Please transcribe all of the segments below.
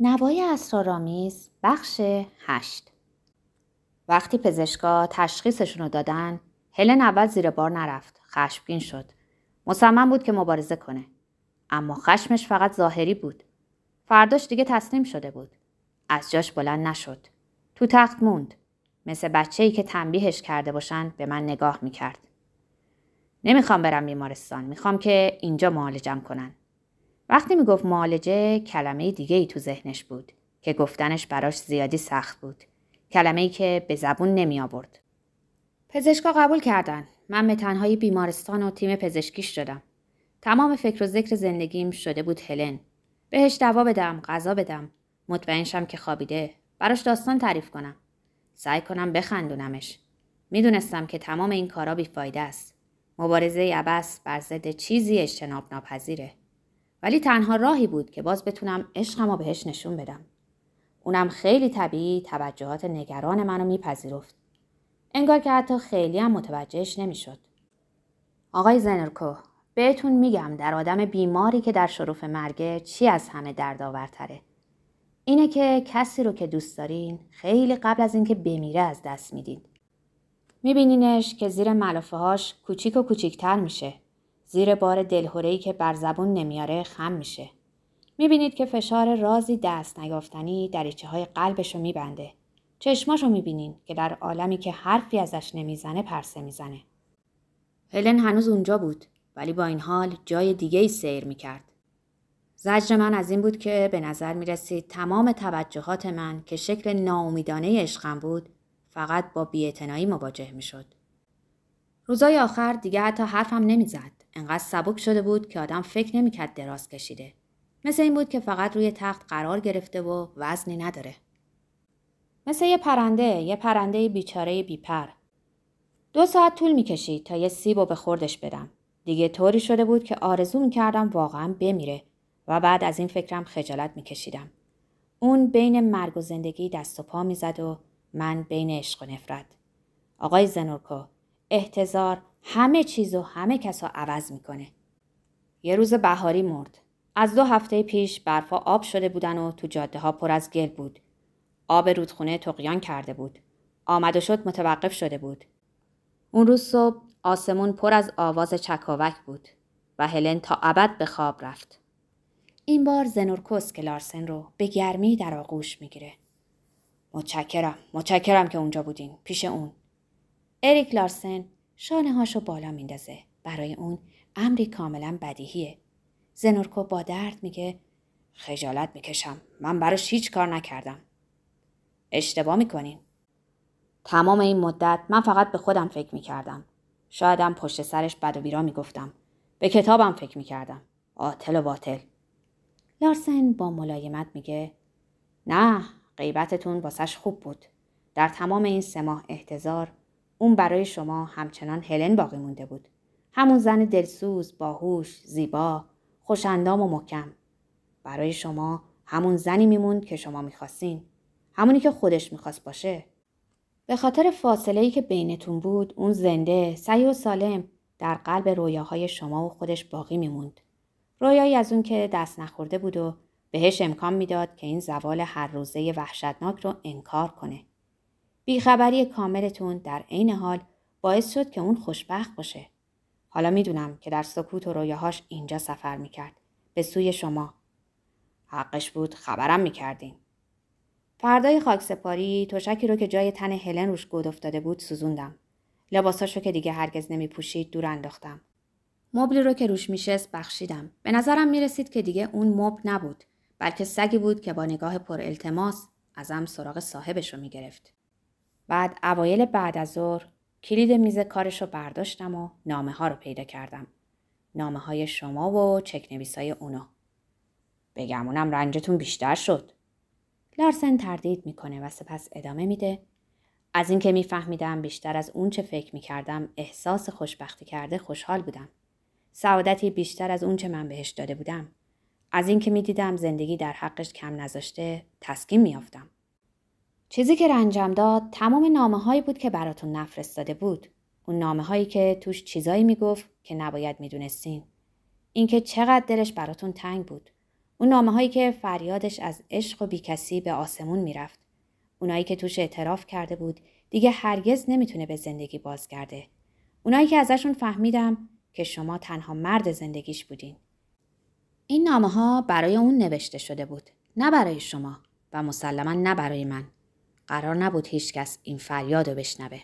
نوای اسرارآمیز بخش هشت. وقتی پزشکا تشخیصشون رو دادن هلن اول زیر بار نرفت خشمگین شد. مصمم بود که مبارزه کنه. اما خشمش فقط ظاهری بود. فرداش دیگه تسلیم شده بود. از جاش بلند نشد. تو تخت موند. مثل بچه ای که تنبیهش کرده باشن به من نگاه می‌کرد. نمی‌خوام برم بیمارستان. می‌خوام که اینجا معالجم کنن. وقتی می‌گفت معالجه کلمه دیگه ای تو ذهنش بود که گفتنش براش زیادی سخت بود. کلمه ای که به زبون نمی آورد. پزشکا قبول کردن. من به تنهایی بیمارستان و تیم پزشکیش شدم. تمام فکر و ذکر زندگیم شده بود هلن. بهش دوا بدم، غذا بدم. مطمئن شم که خوابیده. براش داستان تعریف کنم. سعی کنم بخندونمش. می‌دونستم که تمام این کارا بیفایده است. مبارزه عبس بر ضد چیزی اجتناب ناپذیره. ولی تنها راهی بود که باز بتونم عشقم رو بهش نشون بدم. اونم خیلی طبیعی توجهات نگران منو میپذیرفت. انگار که حتی خیلی هم متوجهش نمی‌شد. آقای زنرکو بهتون میگم در آدم بیماری که در شروف مرگه چی از همه دردآورتره. اینه که کسی رو که دوست دارین خیلی قبل از اینکه بمیره از دست می‌دید. میبینینش که زیر ملافه هاش کوچیک و کوچیکتر میشه زیر بار دلهورهی که بر زبون نمیاره خم میشه. می‌بینید که فشار رازی دست نیافتنی دریچه های قلبش رو میبنده. چشماشو می‌بینین که در عالمی که حرفی ازش نمی‌زنه پرسه می‌زنه. هلن هنوز اونجا بود ولی با این حال جای دیگه ای سیر می‌کرد. زجر من از این بود که به نظر می رسید تمام توجهات من که شکل ناامیدانه عشقم بود فقط با بیاعتنایی مواجه می شد. روزای آخر دیگه حتی حرفم نمی‌زد. انقدر سبک شده بود که آدم فکر نمی‌کرد دراز کشیده. مثل این بود که فقط روی تخت قرار گرفته و وزنی نداره. مثل یه پرنده، یه پرنده بیچاره بیپر. دو ساعت طول می‌کشید تا یه سیب و به خوردش بدم. دیگه طوری شده بود که آرزو می‌کردم واقعا بمیره و بعد از این فکرم خجالت میکشیدم. اون بین مرگ و زندگی دست و پا می‌زد و من بین عشق و نفرت. آقای زنورکو احتضار همه چیز و همه کس رو عوض می‌کنه. یه روز بهاری مرد. از دو هفته پیش برفا آب شده بودن و تو جاده ها پر از گل بود. آب رودخونه تقیان کرده بود. آمد و شد متوقف شده بود. اون روز صبح آسمون پر از آواز چکاوک بود و هلن تا ابد به خواب رفت. این بار زنورکوس که رو به گرمی در آغوش می‌گیره. متشکرم متشکرم که اونجا بودین پیش اون اریک لارسن شانه هاشو بالا میندازه. برای اون امری کاملا بدیهیه. زنورکو با درد میگه خجالت می‌کشم. من براش هیچ کار نکردم. اشتباه می‌کنین. تمام این مدت من فقط به خودم فکر می‌کردم. شایدم پشت سرش بد و بیرا می‌گفتم. به کتابم فکر می‌کردم. آتل و باطل. لارسن با ملایمت میگه نه غیبتتون واسش خوب بود. در تمام این سه ماه احتضار اون برای شما همچنان هلن باقی مونده بود. همون زن دلسوز، باهوش، زیبا، خوشندام و محکم. برای شما همون زنی میموند که شما می‌خواستین. همونی که خودش می‌خواست باشه. به خاطر فاصله ای که بینتون بود اون زنده، سعی و سالم در قلب رویاهای شما و خودش باقی میموند. رویایی از اون که دست نخورده بود و بهش امکان می‌داد که این زوال هر روزه وحشتناک رو انکار کنه. بیخبری کاملتون در عین حال باعث شد که اون خوشبخت باشه. حالا می‌دونم که در سکوت و رویاهاش اینجا سفر می‌کرد. به سوی شما. حقش بود خبرم می‌کردین. فردای خاکسپاری توشکی رو که جای تن هلن روش گود افتاده بود سوزوندم. لباساشو که دیگه هرگز نمیپوشید دور انداختم. مبلی رو که روش میشست بخشیدم. به نظرم می‌رسید که دیگه اون مبل نبود. بلکه سگی بود که با نگاه پر التماس ازم سراغ صاحبش رو می‌گرفت. بعد اوایل بعد از ظهر کلید میز کارش رو برداشتم و نامه ها رو پیدا کردم. نامه های شما و چک های اونا. بگمونم رنجتون بیشتر شد. لارسن تردید می‌کنه و سپس ادامه میده. از اینکه میفهمیدم بیشتر از اون چه فکر می‌کردم احساس خوشبختی کرده خوشحال بودم. سعادتی بیشتر از اون چه من بهش داده بودم. از اینکه می‌دیدم زندگی در حقش کم نذاشته تسکین میافتم. چیزی که رنجم داد تمام نامه هایی بود که براتون نفرستاده بود. اون نامه هایی که توش چیزایی می‌گفت که نباید می‌دونستین. اینکه چقدر دلش براتون تنگ بود. اون نامه هایی که فریادش از عشق و بیکسی به آسمون می‌رفت. اونایی که توش اعتراف کرده بود دیگه هرگز نمی‌تونه به زندگی بازگرده. اونایی که ازشون فهمیدم که شما تنها مرد زندگیش بودین. این نامه ها برای اون نوشته شده بود. نه برای شما و مسلما نه برای من. قرار نبود هیچکس این فریاد رو بشنوه.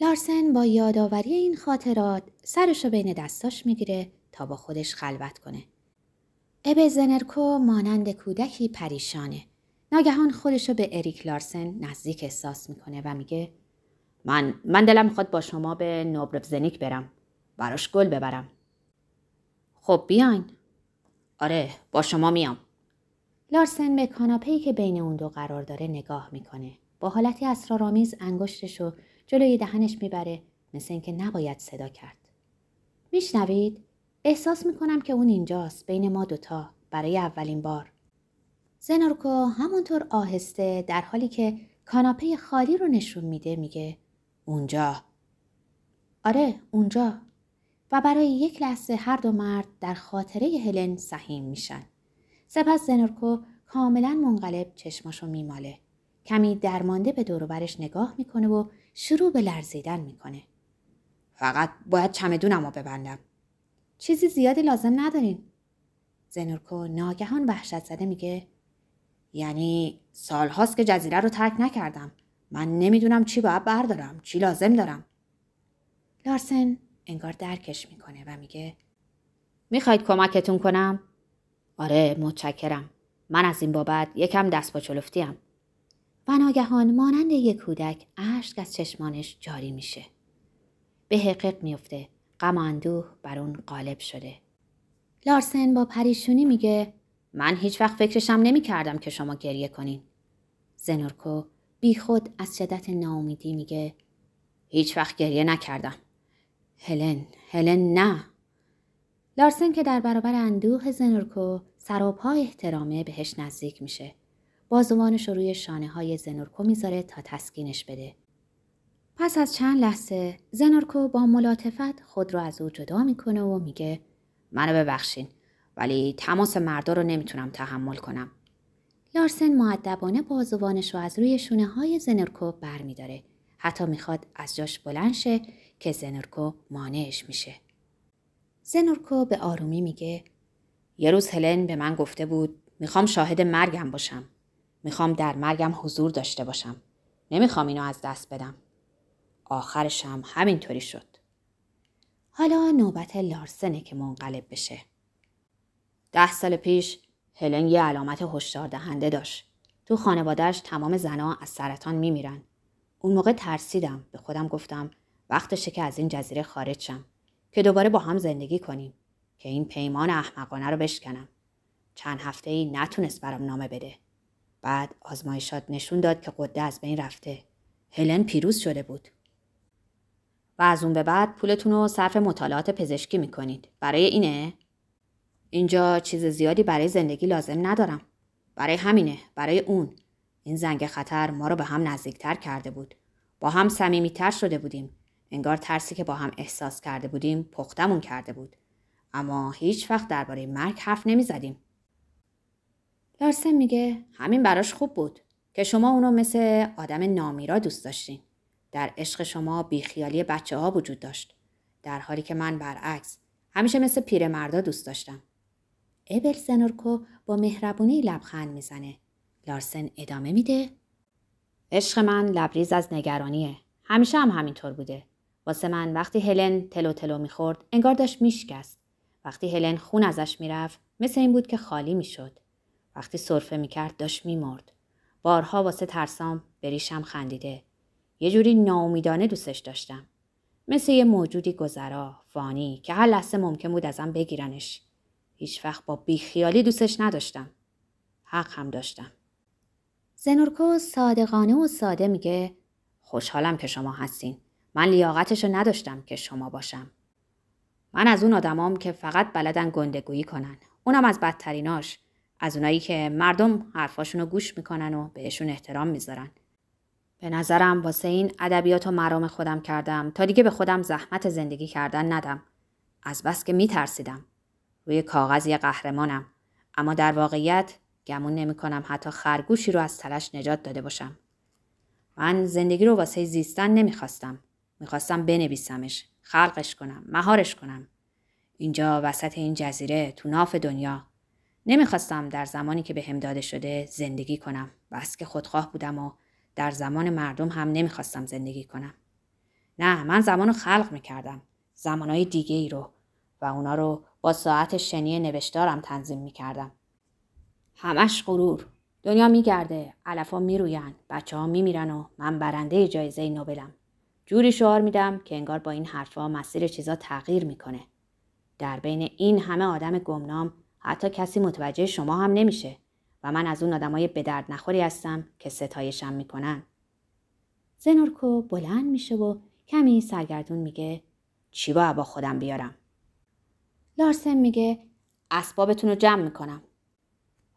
لارسن با یادآوری این خاطرات سرش رو بین دستاش می‌گیره تا با خودش خلوت کنه. اب زنرکو مانند کودکی پریشانه. ناگهان خودش رو به اریک لارسن نزدیک احساس می‌کنه و میگه من من دلم می‌خواد با شما به نوبربزنیک برم. براش گل ببرم. خب بیاین. آره با شما میام. لارسن به کاناپه‌ای که بین اون دو قرار داره نگاه می‌کنه. با حالتی اسرارآمیز انگشتش رو جلوی دهنش می‌بره مثل اینکه نباید صدا کرد. میشنوید؟ احساس می‌کنم که اون اینجاست بین ما دوتا برای اولین بار. زنورکو همونطور آهسته در حالی که کاناپه خالی رو نشون میده میگه اونجا. آره اونجا. و برای یک لحظه هر دو مرد در خاطره هلن سهیم میشن. سپس زنورکو کاملا منقلب چشماشو میماله. کمی درمانده به دوروبرش نگاه می‌کنه و شروع به لرزیدن می‌کنه. فقط باید چمدونم رو ببندم. چیزی زیادی لازم ندارین. زنورکو ناگهان وحشت زده میگه یعنی سالهاست که جزیره رو ترک نکردم. من نمی‌دونم چی باید بردارم. چی لازم دارم. لارسن انگار درکش می‌کنه و میگه می‌خواید کمکتون کنم؟ آره متشکرم. من از این بابت یکم دست با چلفتیم. و ناگهان مانند یک کودک اشک از چشمانش جاری میشه. به حقیق میفته. غم و اندوه بر اون غالب شده. لارسن با پریشونی میگه من هیچ وقت فکرشم نمی کردم که شما گریه کنین. زنورکو بی خود از شدت ناامیدی میگه هیچ وقت گریه نکردم. هلن، هلن نه. لارسن که در برابر اندوه زنورکو سراپا احترامه بهش نزدیک میشه. بازوانش رو روی شانه های زنورکو می‌ذاره تا تسکینش بده. پس از چند لحظه زنورکو با ملاتفت خود رو از او جدا می‌کنه و میگه منو ببخشین ولی تماس مردا رو نمی‌تونم تحمل کنم. لارسن معدبانه بازوانش رو از روی شونه های زنرکو بر میداره. حتی می‌خواد از جاش بلند شه که زنرکو مانعش میشه. زنرکو به آرومی میگه یه روز هلن به من گفته بود می‌خوام شاهد مرگم باشم. می‌خوام در مرگم حضور داشته باشم. نمی‌خوام اینو از دست بدم. آخرشم همینطوری شد. حالا نوبت لارسنه که منقلب بشه. ده سال پیش هلن یه علامت هشدار دهنده داشت. تو خانوادهش تمام زنها از سرطان میمیرن. اون موقع ترسیدم. به خودم گفتم وقتشه که از این جزیره خارج شم. که دوباره با هم زندگی کنیم. که این پیمان احمقانه رو بشکنم. چند هفته ای نتونست برام نامه بده. بعد آزمایشات نشون داد که قده از بین رفته. هلن پیروز شده بود. و از اون به بعد پولتون رو صرف مطالعات پزشکی می‌کنید. برای اینه؟ اینجا چیز زیادی برای زندگی لازم ندارم. برای همینه. برای اون. این زنگ خطر ما رو به هم نزدیکتر کرده بود. با هم صمیمیتر شده بودیم. انگار ترسی که با هم احساس کرده بودیم پختمون کرده بود. اما هیچ وقت درباره مرگ حرف نمی زدیم. لارسن میگه همین براش خوب بود که شما اونو مثل آدم نامیرا دوست داشتین. در عشق شما بیخیالی بچه ها وجود داشت. در حالی که من برعکس همیشه مثل پیرمردا دوست داشتم. ابل سنورکو با مهربونی لبخند می‌زنه. لارسن ادامه میده. عشق من لبریز از نگرانیه. همیشه هم همینطور بوده. واسه من وقتی هلن تلو تلو می‌خورد انگار داشت میشکست. وقتی هلن خون ازش می‌رفت مثل این بود که خالی می‌شد. وقتی صرفه می‌کرد داشت میمرد. بارها واسه ترسام بریشم خندیده. یه جوری ناامیدانه دوستش داشتم. مثل یه موجودی گذرا، فانی که هر لحظه ممکن بود ازم بگیرنش. هیچ وقت با بیخیالی دوستش نداشتم. حق هم داشتم. زنورکو صادقانه و ساده میگه خوشحالم که شما هستین. من لیاقتش رو نداشتم که شما باشم. من از اون آدمام که فقط بلدن گندگویی کنن. اونم از بدتریناش. از اونایی که مردم حرفاشون رو گوش می‌کنن و بهشون احترام می‌ذارن. به نظرم واسه این ادبیات و مرام خودم کردم تا دیگه به خودم زحمت زندگی کردن ندم. از بس که میترسیدم. روی کاغذ یه قهرمانم. اما در واقعیت گمون نمی کنم حتی خرگوشی رو از تلش نجات داده باشم. من زندگی رو واسه زیستن نمی‌خواستم. می‌خواستم بنویسمش، خلقش کنم، مهارش کنم. اینجا وسط این جزیره تو ناف دنیا نمی‌خواستم در زمانی که به هم داده شده زندگی کنم. بس که خودخواه بودم و در زمان مردم هم نمی‌خواستم زندگی کنم. نه من زمان رو خلق می‌کردم. زمانهای دیگه ای رو و اونا رو با ساعت شنی نوشتارم تنظیم می‌کردم. همش غرور. دنیا میگرده، علفا می‌روین، بچه ها میمیرن و من برنده جایزه نوبلم. جوری شعار میدم که انگار با این حرفا مسیر چیزا تغییر می‌کنه. در بین این همه آدم گمنام حتی کسی متوجه شما هم نمیشه و من از اون آدمای به درد نخوری هستم که ستایشم می‌کنن. زنورکو بلند میشه و کمی سرگردون میگه چی با با خودم بیارم؟ لارسن میگه اسبابتون رو جمع می‌کنم.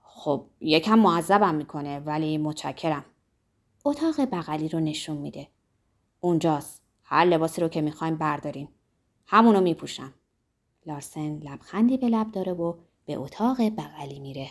خب یکم معذبم می‌کنه ولی متشکرم. اتاق بغلی رو نشون میده. اونجاست. هر لباسی رو که می‌خوایم بردارین. همونو میپوشم. لارسن لبخندی به لب داره و به اتاق بغلی میره.